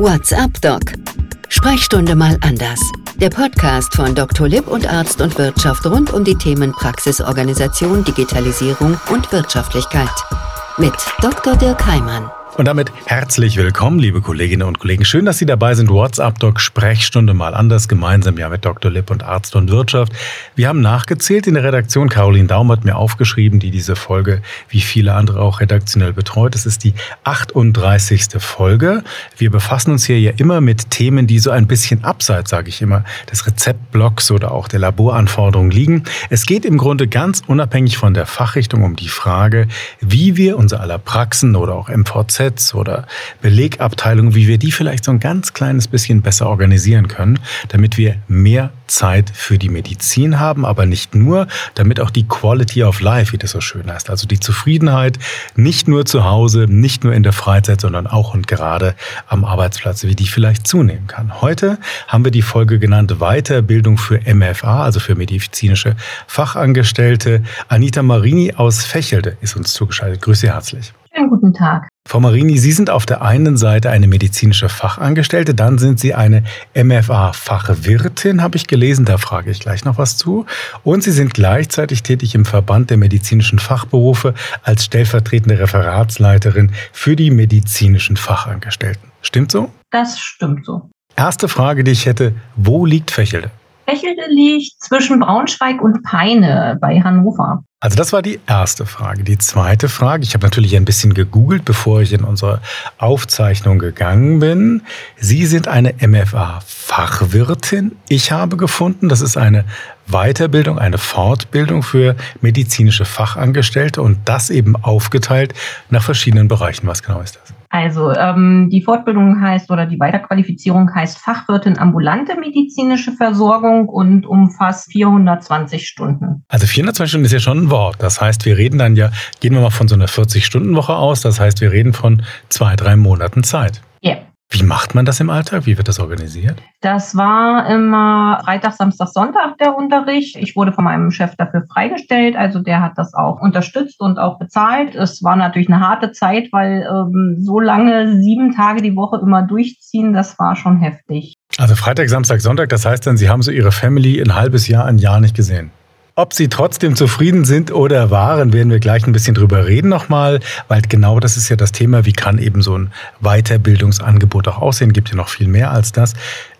What's up, Doc? Sprechstunde mal anders. Der Podcast von Dr. Lipp und Arzt und Wirtschaft rund um die Themen Praxisorganisation, Digitalisierung und Wirtschaftlichkeit. Mit Dr. Dirk Heimann. Und damit herzlich willkommen, liebe Kolleginnen und Kollegen. Schön, dass Sie dabei sind. WhatsApp Doc Sprechstunde mal anders, gemeinsam ja mit Dr. Lipp und Arzt und Wirtschaft. Wir haben nachgezählt in der Redaktion. Caroline Daum hat mir aufgeschrieben, die diese Folge wie viele andere auch redaktionell betreut. Es ist die 38. Folge. Wir befassen uns hier ja immer mit Themen, die so ein bisschen abseits, sage ich immer, des Rezeptblocks oder auch der Laboranforderungen liegen. Es geht im Grunde ganz unabhängig von der Fachrichtung um die Frage, wie wir unser aller Praxen oder auch MVZ Labs oder Belegabteilungen, wie wir die vielleicht so ein ganz kleines bisschen besser organisieren können, damit wir mehr Zeit für die Medizin haben, aber nicht nur, damit auch die Quality of Life, wie das so schön heißt, also die Zufriedenheit nicht nur zu Hause, nicht nur in der Freizeit, sondern auch und gerade am Arbeitsplatz, wie die vielleicht zunehmen kann. Heute haben wir die Folge genannt Weiterbildung für MFA, also für medizinische Fachangestellte. Anita Marini aus Fächelde ist uns zugeschaltet. Grüße herzlich. Schönen guten Tag. Frau Marini, Sie sind auf der einen Seite eine medizinische Fachangestellte, dann sind Sie eine MFA-Fachwirtin, habe ich gelesen, da frage ich gleich noch was zu. Und Sie sind gleichzeitig tätig im Verband der medizinischen Fachberufe als stellvertretende Referatsleiterin für die medizinischen Fachangestellten. Stimmt so? Das stimmt so. Erste Frage, die ich hätte, wo liegt Fächelde? Fächelde liegt zwischen Braunschweig und Peine bei Hannover. Also das war die erste Frage. Die zweite Frage, ich habe natürlich ein bisschen gegoogelt, bevor ich in unsere Aufzeichnung gegangen bin. Sie sind eine MFA-Fachwirtin. Ich habe gefunden, das ist eine Weiterbildung, eine Fortbildung für medizinische Fachangestellte und das eben aufgeteilt nach verschiedenen Bereichen. Was genau ist das? Also ähm, die Fortbildung heißt oder die Weiterqualifizierung heißt Fachwirtin ambulante medizinische Versorgung und umfasst 420 Stunden. Also 420 Stunden ist ja schon ein Wort. Das heißt, wir reden dann ja, gehen wir mal von so einer 40-Stunden-Woche aus. Das heißt, wir reden von zwei, drei Monaten Zeit. Ja. Wie macht man das im Alltag? Wie wird das organisiert? Das war immer Freitag, Samstag, Sonntag der Unterricht. Ich wurde von meinem Chef dafür freigestellt. Also der hat das auch unterstützt und auch bezahlt. Es war natürlich eine harte Zeit, weil ähm, so lange sieben Tage die Woche immer durchziehen, das war schon heftig. Also Freitag, Samstag, Sonntag, das heißt dann, Sie haben so Ihre Family ein halbes Jahr, ein Jahr nicht gesehen. Ob Sie trotzdem zufrieden sind oder waren, werden wir gleich ein bisschen drüber reden nochmal, weil genau das ist ja das Thema, wie kann eben so ein Weiterbildungsangebot auch aussehen. Gibt ja noch viel mehr als das.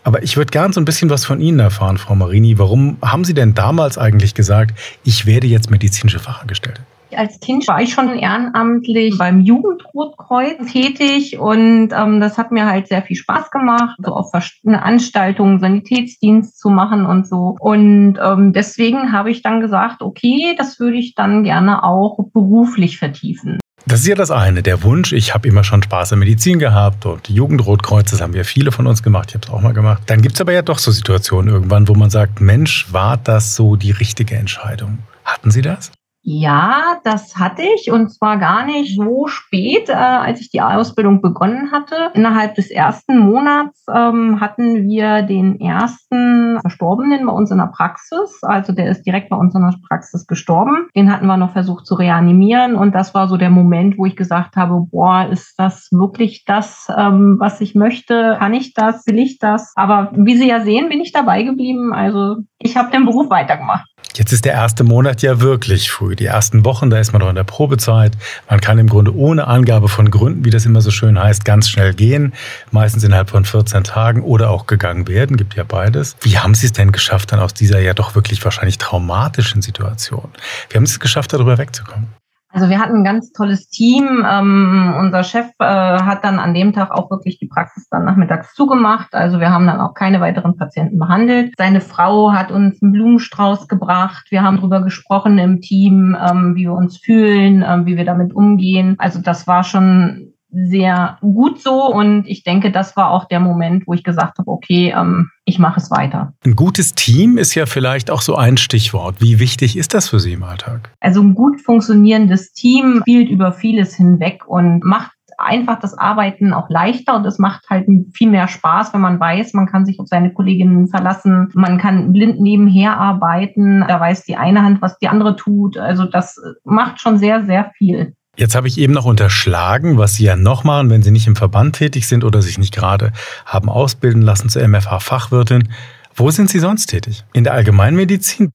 Aber ich würde gern so ein bisschen was von Ihnen erfahren, Frau Marini. Warum haben Sie denn damals eigentlich gesagt, ich werde jetzt medizinische Fachangestellte? Als Kind war ich schon ehrenamtlich beim Jugendrotkreuz tätig und ähm, das hat mir halt sehr viel Spaß gemacht, so auf verschiedene Anstaltungen, Sanitätsdienst zu machen und so. Und ähm, deswegen habe ich dann gesagt, okay, das würde ich dann gerne auch beruflich vertiefen. Das ist ja das eine, der Wunsch. Ich habe immer schon Spaß an Medizin gehabt und Jugendrotkreuz, das haben wir viele von uns gemacht. Ich habe es auch mal gemacht. Dann gibt es aber ja doch so Situationen irgendwann, wo man sagt, Mensch, war das so die richtige Entscheidung? Hatten Sie das? Ja, das hatte ich und zwar gar nicht so spät, äh, als ich die Ausbildung begonnen hatte. Innerhalb des ersten Monats ähm, hatten wir den ersten Verstorbenen bei uns in der Praxis. Also der ist direkt bei uns in der Praxis gestorben. Den hatten wir noch versucht zu reanimieren und das war so der Moment, wo ich gesagt habe, boah, ist das wirklich das, ähm, was ich möchte? Kann ich das? Will ich das? Aber wie Sie ja sehen, bin ich dabei geblieben. Also ich habe den Beruf weitergemacht. Jetzt ist der erste Monat ja wirklich früh. Die ersten Wochen, da ist man noch in der Probezeit. Man kann im Grunde ohne Angabe von Gründen, wie das immer so schön heißt, ganz schnell gehen. Meistens innerhalb von 14 Tagen oder auch gegangen werden. Gibt ja beides. Wie haben Sie es denn geschafft, dann aus dieser ja doch wirklich wahrscheinlich traumatischen Situation? Wie haben Sie es geschafft, darüber wegzukommen? Also wir hatten ein ganz tolles Team. Ähm, unser Chef äh, hat dann an dem Tag auch wirklich die Praxis dann nachmittags zugemacht. Also wir haben dann auch keine weiteren Patienten behandelt. Seine Frau hat uns einen Blumenstrauß gebracht. Wir haben darüber gesprochen im Team, ähm, wie wir uns fühlen, ähm, wie wir damit umgehen. Also das war schon sehr gut so und ich denke, das war auch der Moment, wo ich gesagt habe, okay, ähm, ich mache es weiter. Ein gutes Team ist ja vielleicht auch so ein Stichwort. Wie wichtig ist das für Sie im Alltag? Also ein gut funktionierendes Team spielt über vieles hinweg und macht einfach das Arbeiten auch leichter und es macht halt viel mehr Spaß, wenn man weiß, man kann sich auf seine Kolleginnen verlassen, man kann blind nebenher arbeiten, da weiß die eine Hand, was die andere tut. Also das macht schon sehr, sehr viel. Jetzt habe ich eben noch unterschlagen, was Sie ja noch machen, wenn Sie nicht im Verband tätig sind oder sich nicht gerade haben ausbilden lassen zur MFH-Fachwirtin. Wo sind Sie sonst tätig? In der Allgemeinmedizin?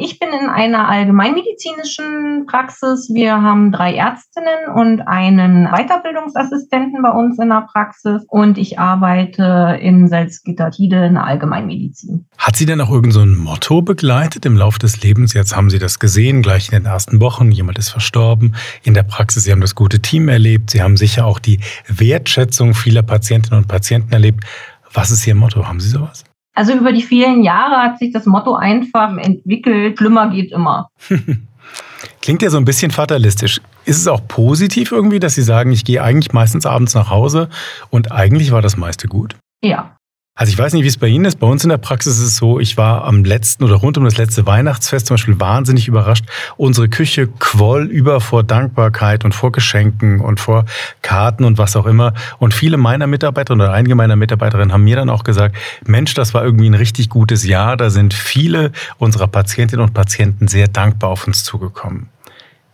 Ich bin in einer allgemeinmedizinischen Praxis. Wir haben drei Ärztinnen und einen Weiterbildungsassistenten bei uns in der Praxis und ich arbeite in Salzgitter-Tide in der Allgemeinmedizin. Hat Sie denn auch irgend so Motto begleitet im Laufe des Lebens? Jetzt haben Sie das gesehen, gleich in den ersten Wochen, jemand ist verstorben. In der Praxis, Sie haben das gute Team erlebt. Sie haben sicher auch die Wertschätzung vieler Patientinnen und Patienten erlebt. Was ist Ihr Motto? Haben Sie sowas? Also über die vielen Jahre hat sich das Motto einfach entwickelt, schlimmer geht immer. Klingt ja so ein bisschen fatalistisch. Ist es auch positiv irgendwie, dass Sie sagen, ich gehe eigentlich meistens abends nach Hause und eigentlich war das meiste gut? Ja, also ich weiß nicht, wie es bei Ihnen ist. Bei uns in der Praxis ist es so, ich war am letzten oder rund um das letzte Weihnachtsfest zum Beispiel wahnsinnig überrascht. Unsere Küche quoll über vor Dankbarkeit und vor Geschenken und vor Karten und was auch immer. Und viele meiner Mitarbeiter oder einige meiner Mitarbeiterinnen haben mir dann auch gesagt, Mensch, das war irgendwie ein richtig gutes Jahr. Da sind viele unserer Patientinnen und Patienten sehr dankbar auf uns zugekommen.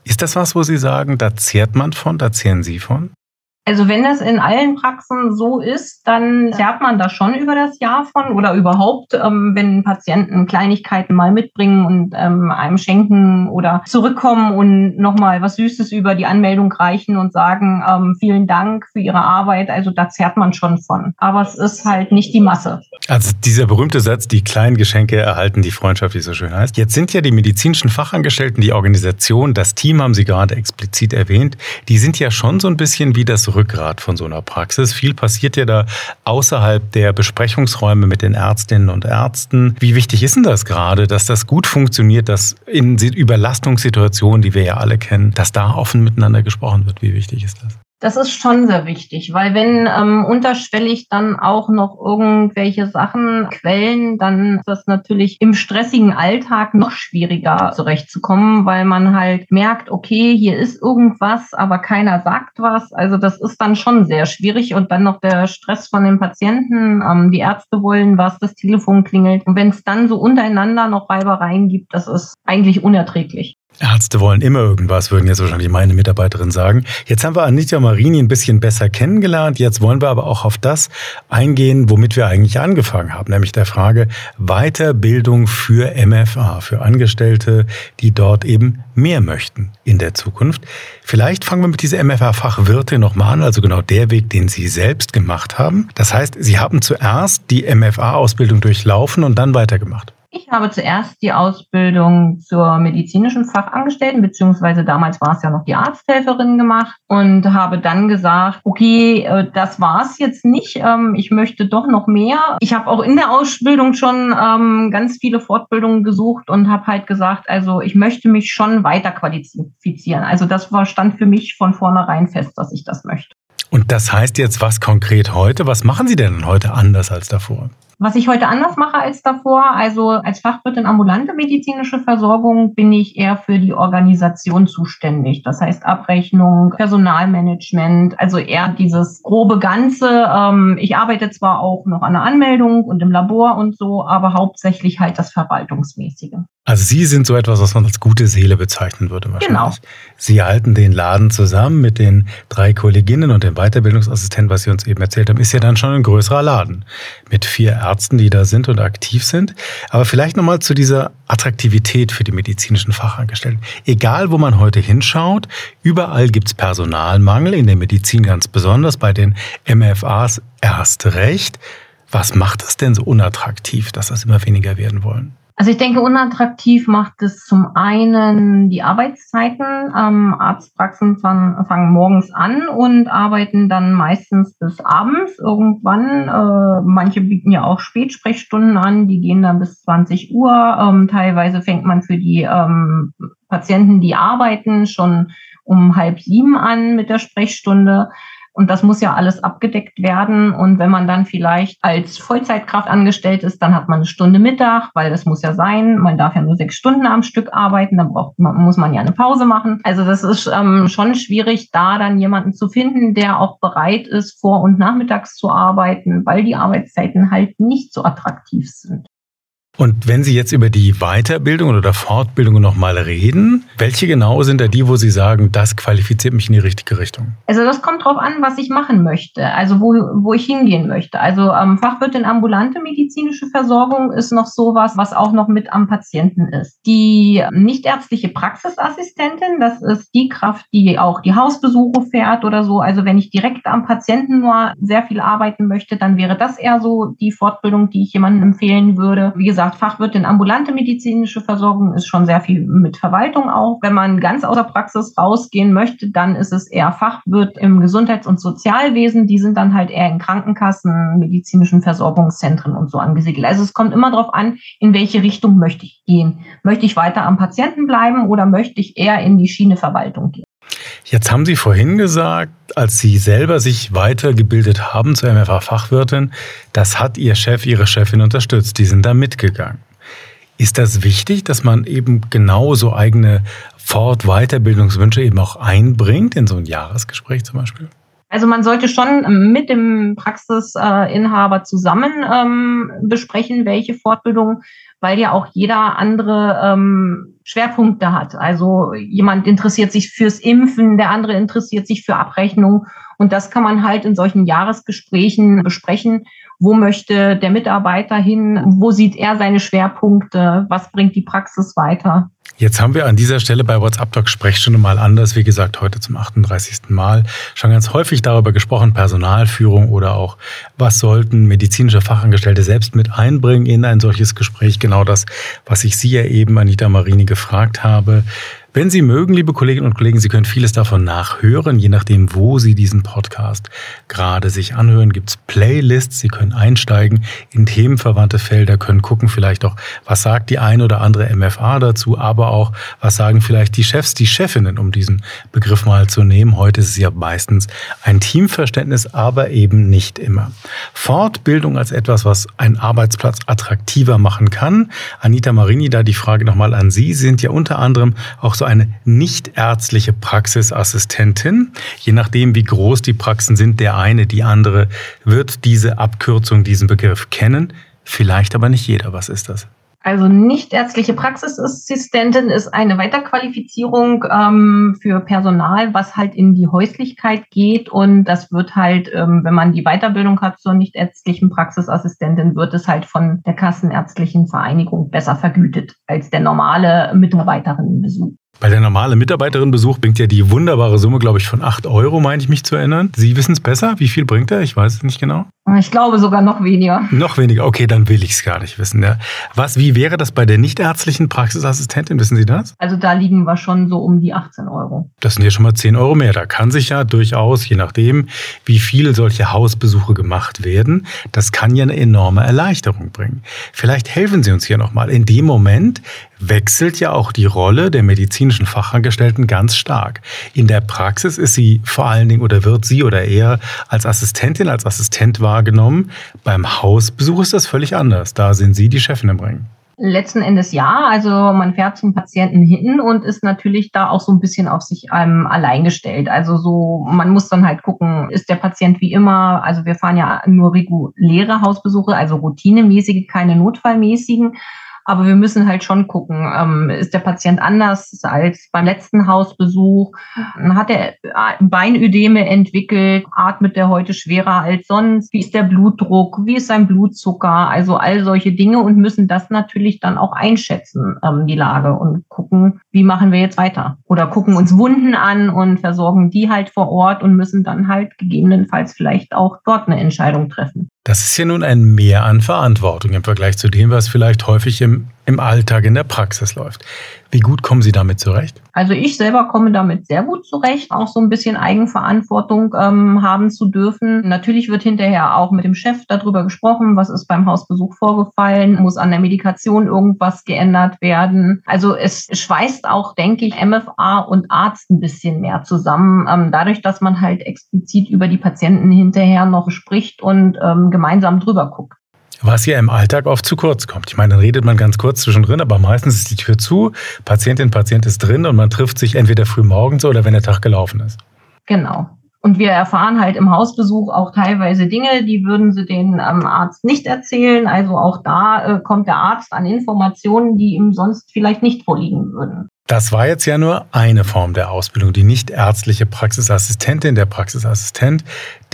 Ist das was, wo Sie sagen, da zehrt man von, da zehren Sie von? Also wenn das in allen Praxen so ist, dann zerrt man da schon über das Jahr von oder überhaupt, ähm, wenn Patienten Kleinigkeiten mal mitbringen und ähm, einem schenken oder zurückkommen und nochmal was Süßes über die Anmeldung reichen und sagen, ähm, vielen Dank für Ihre Arbeit. Also da zerrt man schon von. Aber es ist halt nicht die Masse. Also dieser berühmte Satz, die kleinen Geschenke erhalten die Freundschaft, wie es so schön heißt. Jetzt sind ja die medizinischen Fachangestellten, die Organisation, das Team haben Sie gerade explizit erwähnt, die sind ja schon so ein bisschen wie das Rückgrat von so einer Praxis. Viel passiert ja da außerhalb der Besprechungsräume mit den Ärztinnen und Ärzten. Wie wichtig ist denn das gerade, dass das gut funktioniert, dass in Überlastungssituationen, die wir ja alle kennen, dass da offen miteinander gesprochen wird? Wie wichtig ist das? Das ist schon sehr wichtig, weil wenn ähm, unterschwellig dann auch noch irgendwelche Sachen quellen, dann ist das natürlich im stressigen Alltag noch schwieriger zurechtzukommen, weil man halt merkt, okay, hier ist irgendwas, aber keiner sagt was. Also das ist dann schon sehr schwierig und dann noch der Stress von den Patienten. Ähm, die Ärzte wollen was, das Telefon klingelt. Und wenn es dann so untereinander noch Reibereien gibt, das ist eigentlich unerträglich. Ärzte wollen immer irgendwas, würden jetzt wahrscheinlich meine Mitarbeiterin sagen. Jetzt haben wir Anita Marini ein bisschen besser kennengelernt. Jetzt wollen wir aber auch auf das eingehen, womit wir eigentlich angefangen haben, nämlich der Frage Weiterbildung für MFA, für Angestellte, die dort eben mehr möchten in der Zukunft. Vielleicht fangen wir mit dieser MFA-Fachwirtin nochmal an, also genau der Weg, den Sie selbst gemacht haben. Das heißt, Sie haben zuerst die MFA-Ausbildung durchlaufen und dann weitergemacht. Ich habe zuerst die Ausbildung zur medizinischen Fachangestellten, beziehungsweise damals war es ja noch die Arzthelferin gemacht und habe dann gesagt, okay, äh, das war es jetzt nicht. Ähm, ich möchte doch noch mehr. Ich habe auch in der Ausbildung schon ähm, ganz viele Fortbildungen gesucht und habe halt gesagt, also ich möchte mich schon weiter qualifizieren. Also das war, stand für mich von vornherein fest, dass ich das möchte. Und das heißt jetzt was konkret heute? Was machen Sie denn heute anders als davor? Was ich heute anders mache als davor, also als Fachwirtin ambulante medizinische Versorgung bin ich eher für die Organisation zuständig. Das heißt Abrechnung, Personalmanagement, also eher dieses grobe Ganze. Ähm, ich arbeite zwar auch noch an der Anmeldung und im Labor und so, aber hauptsächlich halt das Verwaltungsmäßige. Also Sie sind so etwas, was man als gute Seele bezeichnen würde wahrscheinlich. Genau. Sie halten den Laden zusammen mit den drei Kolleginnen und dem Weiterbildungsassistenten, was Sie uns eben erzählt haben, ist ja dann schon ein größerer Laden mit vier Ärzten, die da sind und aktiv sind. Aber vielleicht nochmal zu dieser Attraktivität für die medizinischen Fachangestellten. Egal, wo man heute hinschaut, überall gibt es Personalmangel, in der Medizin ganz besonders, bei den MFAs erst recht. Was macht es denn so unattraktiv, dass das immer weniger werden wollen? Also ich denke, unattraktiv macht es zum einen die Arbeitszeiten. Ähm, Arztpraxen fangen, fangen morgens an und arbeiten dann meistens bis abends irgendwann. Äh, manche bieten ja auch Spätsprechstunden an, die gehen dann bis 20 Uhr. Ähm, teilweise fängt man für die ähm, Patienten, die arbeiten, schon um halb sieben an mit der Sprechstunde. Und das muss ja alles abgedeckt werden. Und wenn man dann vielleicht als Vollzeitkraft angestellt ist, dann hat man eine Stunde Mittag, weil das muss ja sein. Man darf ja nur sechs Stunden am Stück arbeiten, dann braucht man, muss man ja eine Pause machen. Also das ist ähm, schon schwierig, da dann jemanden zu finden, der auch bereit ist, vor- und nachmittags zu arbeiten, weil die Arbeitszeiten halt nicht so attraktiv sind. Und wenn Sie jetzt über die Weiterbildung oder Fortbildung nochmal reden, welche genau sind da die, wo Sie sagen, das qualifiziert mich in die richtige Richtung? Also das kommt drauf an, was ich machen möchte, also wo, wo ich hingehen möchte. Also ähm, Fachwirtin ambulante medizinische Versorgung ist noch sowas, was auch noch mit am Patienten ist. Die nichtärztliche Praxisassistentin, das ist die Kraft, die auch die Hausbesuche fährt oder so. Also wenn ich direkt am Patienten nur sehr viel arbeiten möchte, dann wäre das eher so die Fortbildung, die ich jemandem empfehlen würde. Wie gesagt, gesagt, Fachwirtin ambulante medizinische Versorgung ist schon sehr viel mit Verwaltung auch. Wenn man ganz aus der Praxis rausgehen möchte, dann ist es eher Fachwirt im Gesundheits- und Sozialwesen. Die sind dann halt eher in Krankenkassen, medizinischen Versorgungszentren und so angesiedelt. Also es kommt immer darauf an, in welche Richtung möchte ich gehen. Möchte ich weiter am Patienten bleiben oder möchte ich eher in die Schiene Verwaltung gehen? Jetzt haben Sie vorhin gesagt, als Sie selber sich weitergebildet haben zur MFA-Fachwirtin, das hat Ihr Chef, Ihre Chefin unterstützt. Die sind da mitgegangen. Ist das wichtig, dass man eben genau so eigene Fort-, Weiterbildungswünsche eben auch einbringt in so ein Jahresgespräch zum Beispiel? Also man sollte schon mit dem Praxisinhaber zusammen ähm, besprechen, welche Fortbildung weil ja auch jeder andere ähm, Schwerpunkte hat. Also jemand interessiert sich fürs Impfen, der andere interessiert sich für Abrechnung. Und das kann man halt in solchen Jahresgesprächen besprechen. Wo möchte der Mitarbeiter hin? Wo sieht er seine Schwerpunkte? Was bringt die Praxis weiter? Jetzt haben wir an dieser Stelle bei WhatsApp Talk Sprechstunde mal anders, wie gesagt, heute zum 38. Mal schon ganz häufig darüber gesprochen, Personalführung oder auch, was sollten medizinische Fachangestellte selbst mit einbringen in ein solches Gespräch. Genau das, was ich Sie ja eben, Anita Marini, gefragt habe. Wenn Sie mögen, liebe Kolleginnen und Kollegen, Sie können vieles davon nachhören, je nachdem, wo Sie diesen Podcast gerade sich anhören. Gibt es Playlists, Sie können einsteigen in themenverwandte Felder, können gucken vielleicht auch, was sagt die eine oder andere MFA dazu, aber auch, was sagen vielleicht die Chefs, die Chefinnen, um diesen Begriff mal zu nehmen. Heute ist es ja meistens ein Teamverständnis, aber eben nicht immer. Fortbildung als etwas, was einen Arbeitsplatz attraktiver machen kann. Anita Marini, da die Frage nochmal an Sie, Sie sind ja unter anderem auch so eine nichtärztliche Praxisassistentin. Je nachdem, wie groß die Praxen sind, der eine, die andere wird diese Abkürzung, diesen Begriff kennen. Vielleicht aber nicht jeder. Was ist das? Also nichtärztliche Praxisassistentin ist eine Weiterqualifizierung ähm, für Personal, was halt in die Häuslichkeit geht. Und das wird halt, ähm, wenn man die Weiterbildung hat zur nichtärztlichen Praxisassistentin, wird es halt von der Kassenärztlichen Vereinigung besser vergütet als der normale Mitarbeiterinnenbesuch. Weil der normale Mitarbeiterinnenbesuch bringt ja die wunderbare Summe, glaube ich, von 8 Euro, meine ich mich zu erinnern. Sie wissen es besser? Wie viel bringt er? Ich weiß es nicht genau. Ich glaube sogar noch weniger. Noch weniger, okay, dann will ich es gar nicht wissen. Ja. Was, wie wäre das bei der nichtärztlichen Praxisassistentin? Wissen Sie das? Also da liegen wir schon so um die 18 Euro. Das sind ja schon mal 10 Euro mehr. Da kann sich ja durchaus, je nachdem, wie viele solche Hausbesuche gemacht werden, das kann ja eine enorme Erleichterung bringen. Vielleicht helfen Sie uns hier nochmal. In dem Moment wechselt ja auch die Rolle der medizinischen Fachangestellten ganz stark. In der Praxis ist sie vor allen Dingen oder wird sie oder er als Assistentin, als Assistent wahr wahrgenommen. Beim Hausbesuch ist das völlig anders. Da sind Sie die Chefin im Ring. Letzten Endes ja. Also man fährt zum Patienten hin und ist natürlich da auch so ein bisschen auf sich ähm, allein gestellt. Also so, man muss dann halt gucken, ist der Patient wie immer, also wir fahren ja nur reguläre Hausbesuche, also routinemäßige, keine notfallmäßigen. Aber wir müssen halt schon gucken, ähm, ist der Patient anders als beim letzten Hausbesuch? Hat er Beinödeme entwickelt? Atmet er heute schwerer als sonst? Wie ist der Blutdruck? Wie ist sein Blutzucker? Also all solche Dinge und müssen das natürlich dann auch einschätzen, ähm, die Lage und gucken, wie machen wir jetzt weiter? Oder gucken uns Wunden an und versorgen die halt vor Ort und müssen dann halt gegebenenfalls vielleicht auch dort eine Entscheidung treffen. Das ist ja nun ein Mehr an Verantwortung im Vergleich zu dem, was vielleicht häufig im, im Alltag in der Praxis läuft. Wie gut kommen Sie damit zurecht? Also ich selber komme damit sehr gut zurecht, auch so ein bisschen Eigenverantwortung ähm, haben zu dürfen. Natürlich wird hinterher auch mit dem Chef darüber gesprochen, was ist beim Hausbesuch vorgefallen, muss an der Medikation irgendwas geändert werden. Also es schweißt auch, denke ich, MFA und Arzt ein bisschen mehr zusammen, ähm, dadurch, dass man halt explizit über die Patienten hinterher noch spricht und ähm, gemeinsam drüber guckt was ja im Alltag oft zu kurz kommt. Ich meine, dann redet man ganz kurz zwischendrin, aber meistens ist die Tür zu, Patientin, Patient ist drin und man trifft sich entweder früh morgens oder wenn der Tag gelaufen ist. Genau. Und wir erfahren halt im Hausbesuch auch teilweise Dinge, die würden sie den ähm, Arzt nicht erzählen. Also auch da äh, kommt der Arzt an Informationen, die ihm sonst vielleicht nicht vorliegen würden. Das war jetzt ja nur eine Form der Ausbildung, die nicht ärztliche Praxisassistentin, der Praxisassistent,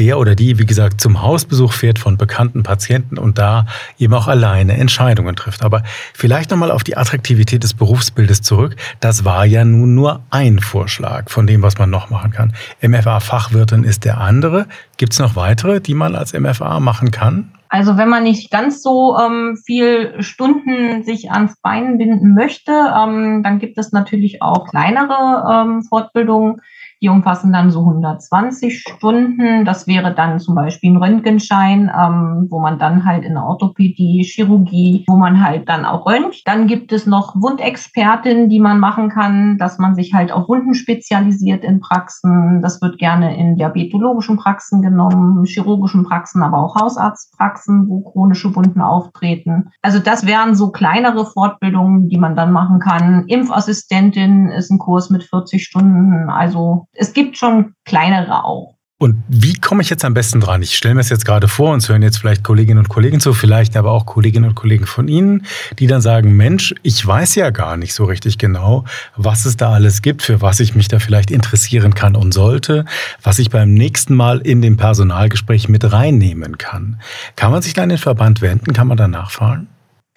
der oder die, wie gesagt, zum Hausbesuch fährt von bekannten Patienten und da eben auch alleine Entscheidungen trifft. Aber vielleicht nochmal auf die Attraktivität des Berufsbildes zurück. Das war ja nun nur ein Vorschlag von dem, was man noch machen kann. MFA-Fachwirtin ist der andere. Gibt es noch weitere, die man als MFA machen kann? Also wenn man nicht ganz so ähm, viel Stunden sich ans Bein binden möchte, ähm, dann gibt es natürlich auch kleinere ähm, Fortbildungen. Die umfassen dann so 120 Stunden. Das wäre dann zum Beispiel ein Röntgenschein, ähm, wo man dann halt in der Orthopädie, Chirurgie, wo man halt dann auch röntgt. Dann gibt es noch Wundexpertin, die man machen kann, dass man sich halt auf Wunden spezialisiert in Praxen. Das wird gerne in diabetologischen Praxen genommen, chirurgischen Praxen, aber auch Hausarztpraxen, wo chronische Wunden auftreten. Also das wären so kleinere Fortbildungen, die man dann machen kann. Impfassistentin ist ein Kurs mit 40 Stunden. Also es gibt schon kleinere auch. Und wie komme ich jetzt am besten dran? Ich stelle mir es jetzt gerade vor, uns hören jetzt vielleicht Kolleginnen und Kollegen zu, vielleicht aber auch Kolleginnen und Kollegen von Ihnen, die dann sagen, Mensch, ich weiß ja gar nicht so richtig genau, was es da alles gibt, für was ich mich da vielleicht interessieren kann und sollte, was ich beim nächsten Mal in dem Personalgespräch mit reinnehmen kann. Kann man sich da an den Verband wenden? Kann man da nachfragen?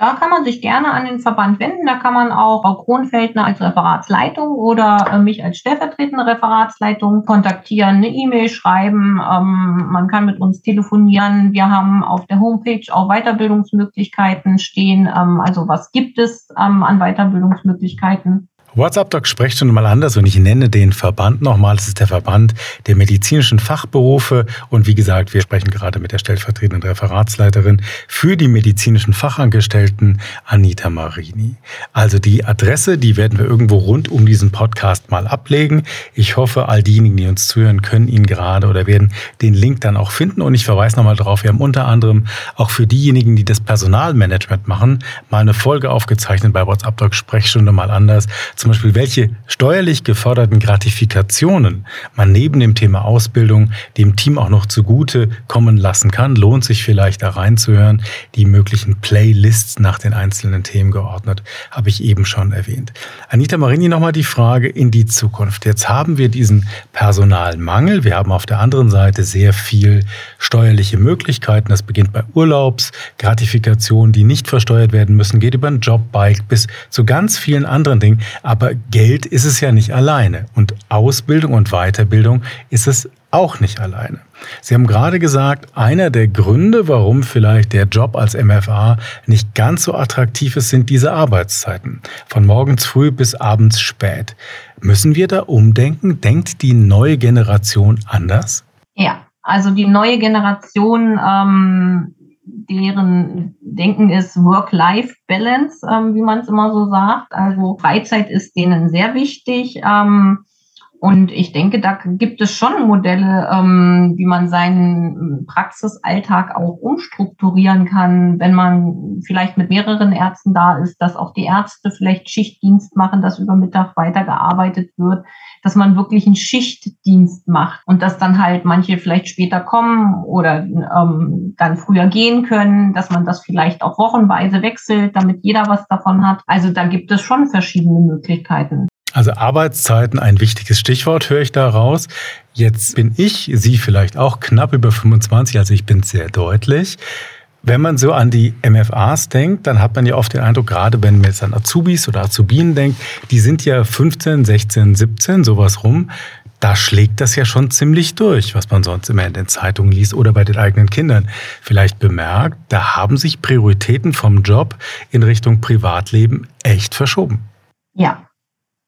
Da kann man sich gerne an den Verband wenden. Da kann man auch Frau Kronfeldner als Referatsleitung oder äh, mich als stellvertretende Referatsleitung kontaktieren, eine E-Mail schreiben. Ähm, man kann mit uns telefonieren. Wir haben auf der Homepage auch Weiterbildungsmöglichkeiten stehen. Ähm, also was gibt es ähm, an Weiterbildungsmöglichkeiten? WhatsApp-Doc sprecht schon mal anders und ich nenne den Verband nochmal. Das ist der Verband der medizinischen Fachberufe. Und wie gesagt, wir sprechen gerade mit der stellvertretenden Referatsleiterin für die medizinischen Fachangestellten, Anita Marini. Also die Adresse, die werden wir irgendwo rund um diesen Podcast mal ablegen. Ich hoffe, all diejenigen, die uns zuhören, können ihn gerade oder werden den Link dann auch finden. Und ich verweise nochmal darauf, wir haben unter anderem auch für diejenigen, die das Personalmanagement machen, mal eine Folge aufgezeichnet bei WhatsApp-Doc Sprechstunde mal anders zum Beispiel, welche steuerlich geförderten Gratifikationen man neben dem Thema Ausbildung dem Team auch noch zugute kommen lassen kann, lohnt sich vielleicht da reinzuhören. Die möglichen Playlists nach den einzelnen Themen geordnet, habe ich eben schon erwähnt. Anita Marini, nochmal die Frage in die Zukunft. Jetzt haben wir diesen Personalmangel. Wir haben auf der anderen Seite sehr viel steuerliche Möglichkeiten. Das beginnt bei Urlaubsgratifikationen, die nicht versteuert werden müssen, geht über ein Jobbike bis zu ganz vielen anderen Dingen. Geld ist es ja nicht alleine. Und Ausbildung und Weiterbildung ist es auch nicht alleine. Sie haben gerade gesagt, einer der Gründe, warum vielleicht der Job als MFA nicht ganz so attraktiv ist, sind diese Arbeitszeiten. Von morgens früh bis abends spät. Müssen wir da umdenken? Denkt die neue Generation anders? Ja, also die neue Generation ähm, deren Denken ist Work-Life-Balance, ähm, wie man es immer so sagt. Also Freizeit ist denen sehr wichtig. Ähm, und ich denke, da gibt es schon Modelle, ähm, wie man seinen Praxisalltag auch umstrukturieren kann, wenn man vielleicht mit mehreren Ärzten da ist, dass auch die Ärzte vielleicht Schichtdienst machen, dass über Mittag weitergearbeitet wird, dass man wirklich einen Schichtdienst macht und dass dann halt manche vielleicht später kommen oder ähm, dann früher gehen können, dass man das vielleicht auch wochenweise wechselt, damit jeder was davon hat. Also da gibt es schon verschiedene Möglichkeiten. Also Arbeitszeiten, ein wichtiges Stichwort höre ich da raus. Jetzt bin ich, Sie vielleicht auch knapp über 25, also ich bin sehr deutlich. Wenn man so an die MFAs denkt, dann hat man ja oft den Eindruck, gerade wenn man jetzt an Azubis oder Azubinen denkt, die sind ja 15, 16, 17, sowas rum. Da schlägt das ja schon ziemlich durch, was man sonst immer in den Zeitungen liest oder bei den eigenen Kindern vielleicht bemerkt. Da haben sich Prioritäten vom Job in Richtung Privatleben echt verschoben. Ja,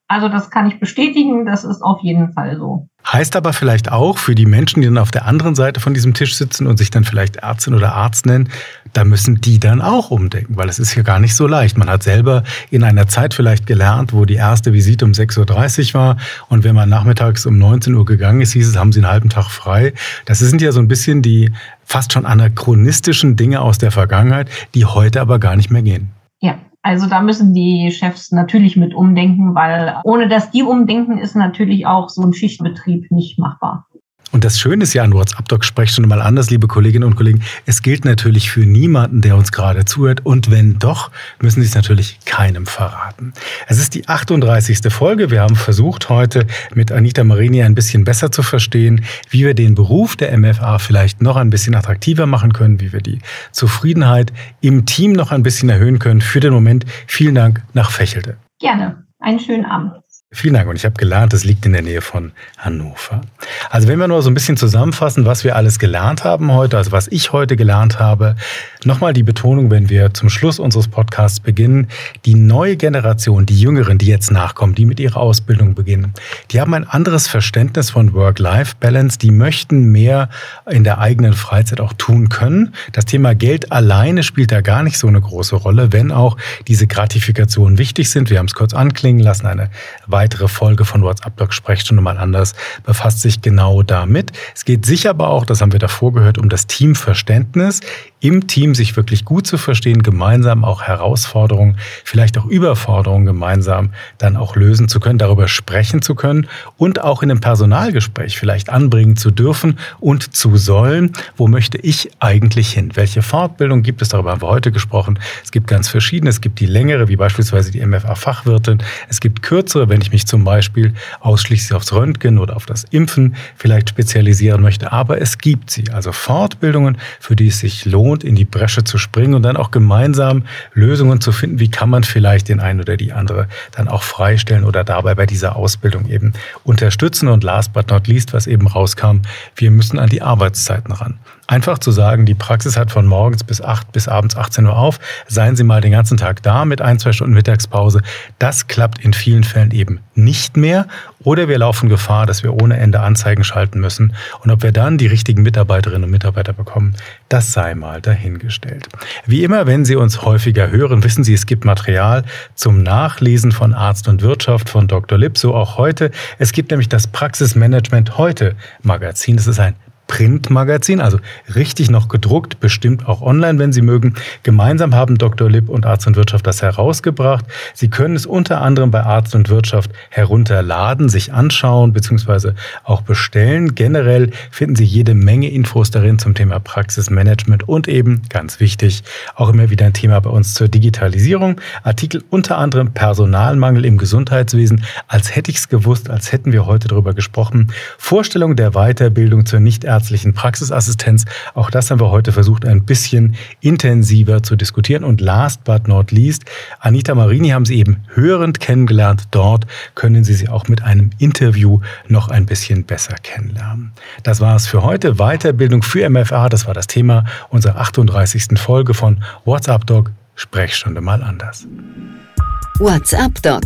also das kann ich bestätigen, das ist auf jeden Fall so. Heißt aber vielleicht auch für die Menschen, die dann auf der anderen Seite von diesem Tisch sitzen und sich dann vielleicht Ärztin oder Arzt nennen, da müssen die dann auch umdenken, weil es ist ja gar nicht so leicht. Man hat selber in einer Zeit vielleicht gelernt, wo die erste Visite um 6.30 Uhr war und wenn man nachmittags um 19 Uhr gegangen ist, hieß es, haben Sie einen halben Tag frei. Das sind ja so ein bisschen die fast schon anachronistischen Dinge aus der Vergangenheit, die heute aber gar nicht mehr gehen. Ja, also da müssen die Chefs natürlich mit umdenken, weil ohne dass die umdenken, ist natürlich auch so ein Schichtbetrieb nicht machbar. Und das Schöne ist ja an WhatsApp-Doc Sprechstunde mal anders, liebe Kolleginnen und Kollegen. Es gilt natürlich für niemanden, der uns gerade zuhört. Und wenn doch, müssen Sie es natürlich keinem verraten. Es ist die 38. Folge. Wir haben versucht, heute mit Anita Marini ein bisschen besser zu verstehen, wie wir den Beruf der MFA vielleicht noch ein bisschen attraktiver machen können, wie wir die Zufriedenheit im Team noch ein bisschen erhöhen können. Für den Moment vielen Dank nach Fechelte. Gerne. Einen schönen Abend. Vielen Dank. Und ich habe gelernt, es liegt in der Nähe von Hannover. Also wenn wir nur so ein bisschen zusammenfassen, was wir alles gelernt haben heute, also was ich heute gelernt habe, nochmal die Betonung, wenn wir zum Schluss unseres Podcasts beginnen, die neue Generation, die Jüngeren, die jetzt nachkommen, die mit ihrer Ausbildung beginnen, die haben ein anderes Verständnis von Work-Life-Balance, die möchten mehr in der eigenen Freizeit auch tun können. Das Thema Geld alleine spielt da gar nicht so eine große Rolle, wenn auch diese Gratifikationen wichtig sind. Wir haben es kurz anklingen lassen, eine weitere Folge von WhatsApp-Blog Sprechstunde mal anders befasst sich genau damit. Es geht sicher aber auch, das haben wir davor gehört, um das Teamverständnis im Team sich wirklich gut zu verstehen, gemeinsam auch Herausforderungen, vielleicht auch Überforderungen gemeinsam dann auch lösen zu können, darüber sprechen zu können und auch in einem Personalgespräch vielleicht anbringen zu dürfen und zu sollen, wo möchte ich eigentlich hin? Welche Fortbildung gibt es? Darüber haben wir heute gesprochen. Es gibt ganz verschiedene. Es gibt die längere, wie beispielsweise die MFA-Fachwirtin. Es gibt kürzere, wenn ich mich zum Beispiel ausschließlich aufs Röntgen oder auf das Impfen vielleicht spezialisieren möchte. Aber es gibt sie. Also Fortbildungen, für die es sich lohnt, in die Bresche zu springen und dann auch gemeinsam Lösungen zu finden, wie kann man vielleicht den einen oder die andere dann auch freistellen oder dabei bei dieser Ausbildung eben unterstützen. Und last but not least, was eben rauskam, wir müssen an die Arbeitszeiten ran. Einfach zu sagen, die Praxis hat von morgens bis 8 bis abends 18 Uhr auf, seien Sie mal den ganzen Tag da mit ein, zwei Stunden Mittagspause. Das klappt in vielen Fällen eben nicht mehr. Oder wir laufen Gefahr, dass wir ohne Ende Anzeigen schalten müssen. Und ob wir dann die richtigen Mitarbeiterinnen und Mitarbeiter bekommen, das sei mal dahingestellt. Wie immer, wenn Sie uns häufiger hören, wissen Sie, es gibt Material zum Nachlesen von Arzt und Wirtschaft von Dr. Lipp, so auch heute. Es gibt nämlich das Praxismanagement heute Magazin. Das ist ein Printmagazin, also richtig noch gedruckt, bestimmt auch online, wenn Sie mögen. Gemeinsam haben Dr. Lipp und Arzt und Wirtschaft das herausgebracht. Sie können es unter anderem bei Arzt und Wirtschaft herunterladen, sich anschauen bzw. auch bestellen. Generell finden Sie jede Menge Infos darin zum Thema Praxismanagement und eben, ganz wichtig, auch immer wieder ein Thema bei uns zur Digitalisierung. Artikel unter anderem Personalmangel im Gesundheitswesen. Als hätte ich es gewusst, als hätten wir heute darüber gesprochen. Vorstellung der Weiterbildung zur nicht ärztlichen Praxisassistenz. Auch das haben wir heute versucht, ein bisschen intensiver zu diskutieren. Und last but not least, Anita Marini haben Sie eben hörend kennengelernt. Dort können Sie sie auch mit einem Interview noch ein bisschen besser kennenlernen. Das war es für heute. Weiterbildung für MFA, das war das Thema unserer 38. Folge von WhatsApp Dog. Sprechstunde mal anders. WhatsApp Doc.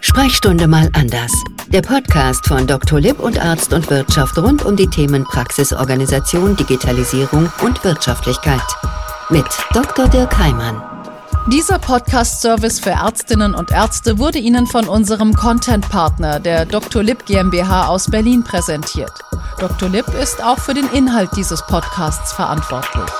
Sprechstunde mal anders. Der Podcast von Dr. Lipp und Arzt und Wirtschaft rund um die Themen Praxisorganisation, Digitalisierung und Wirtschaftlichkeit. Mit Dr. Dirk Heimann. Dieser Podcast-Service für Ärztinnen und Ärzte wurde Ihnen von unserem Content-Partner, der Dr. Lipp GmbH aus Berlin, präsentiert. Dr. Lipp ist auch für den Inhalt dieses Podcasts verantwortlich.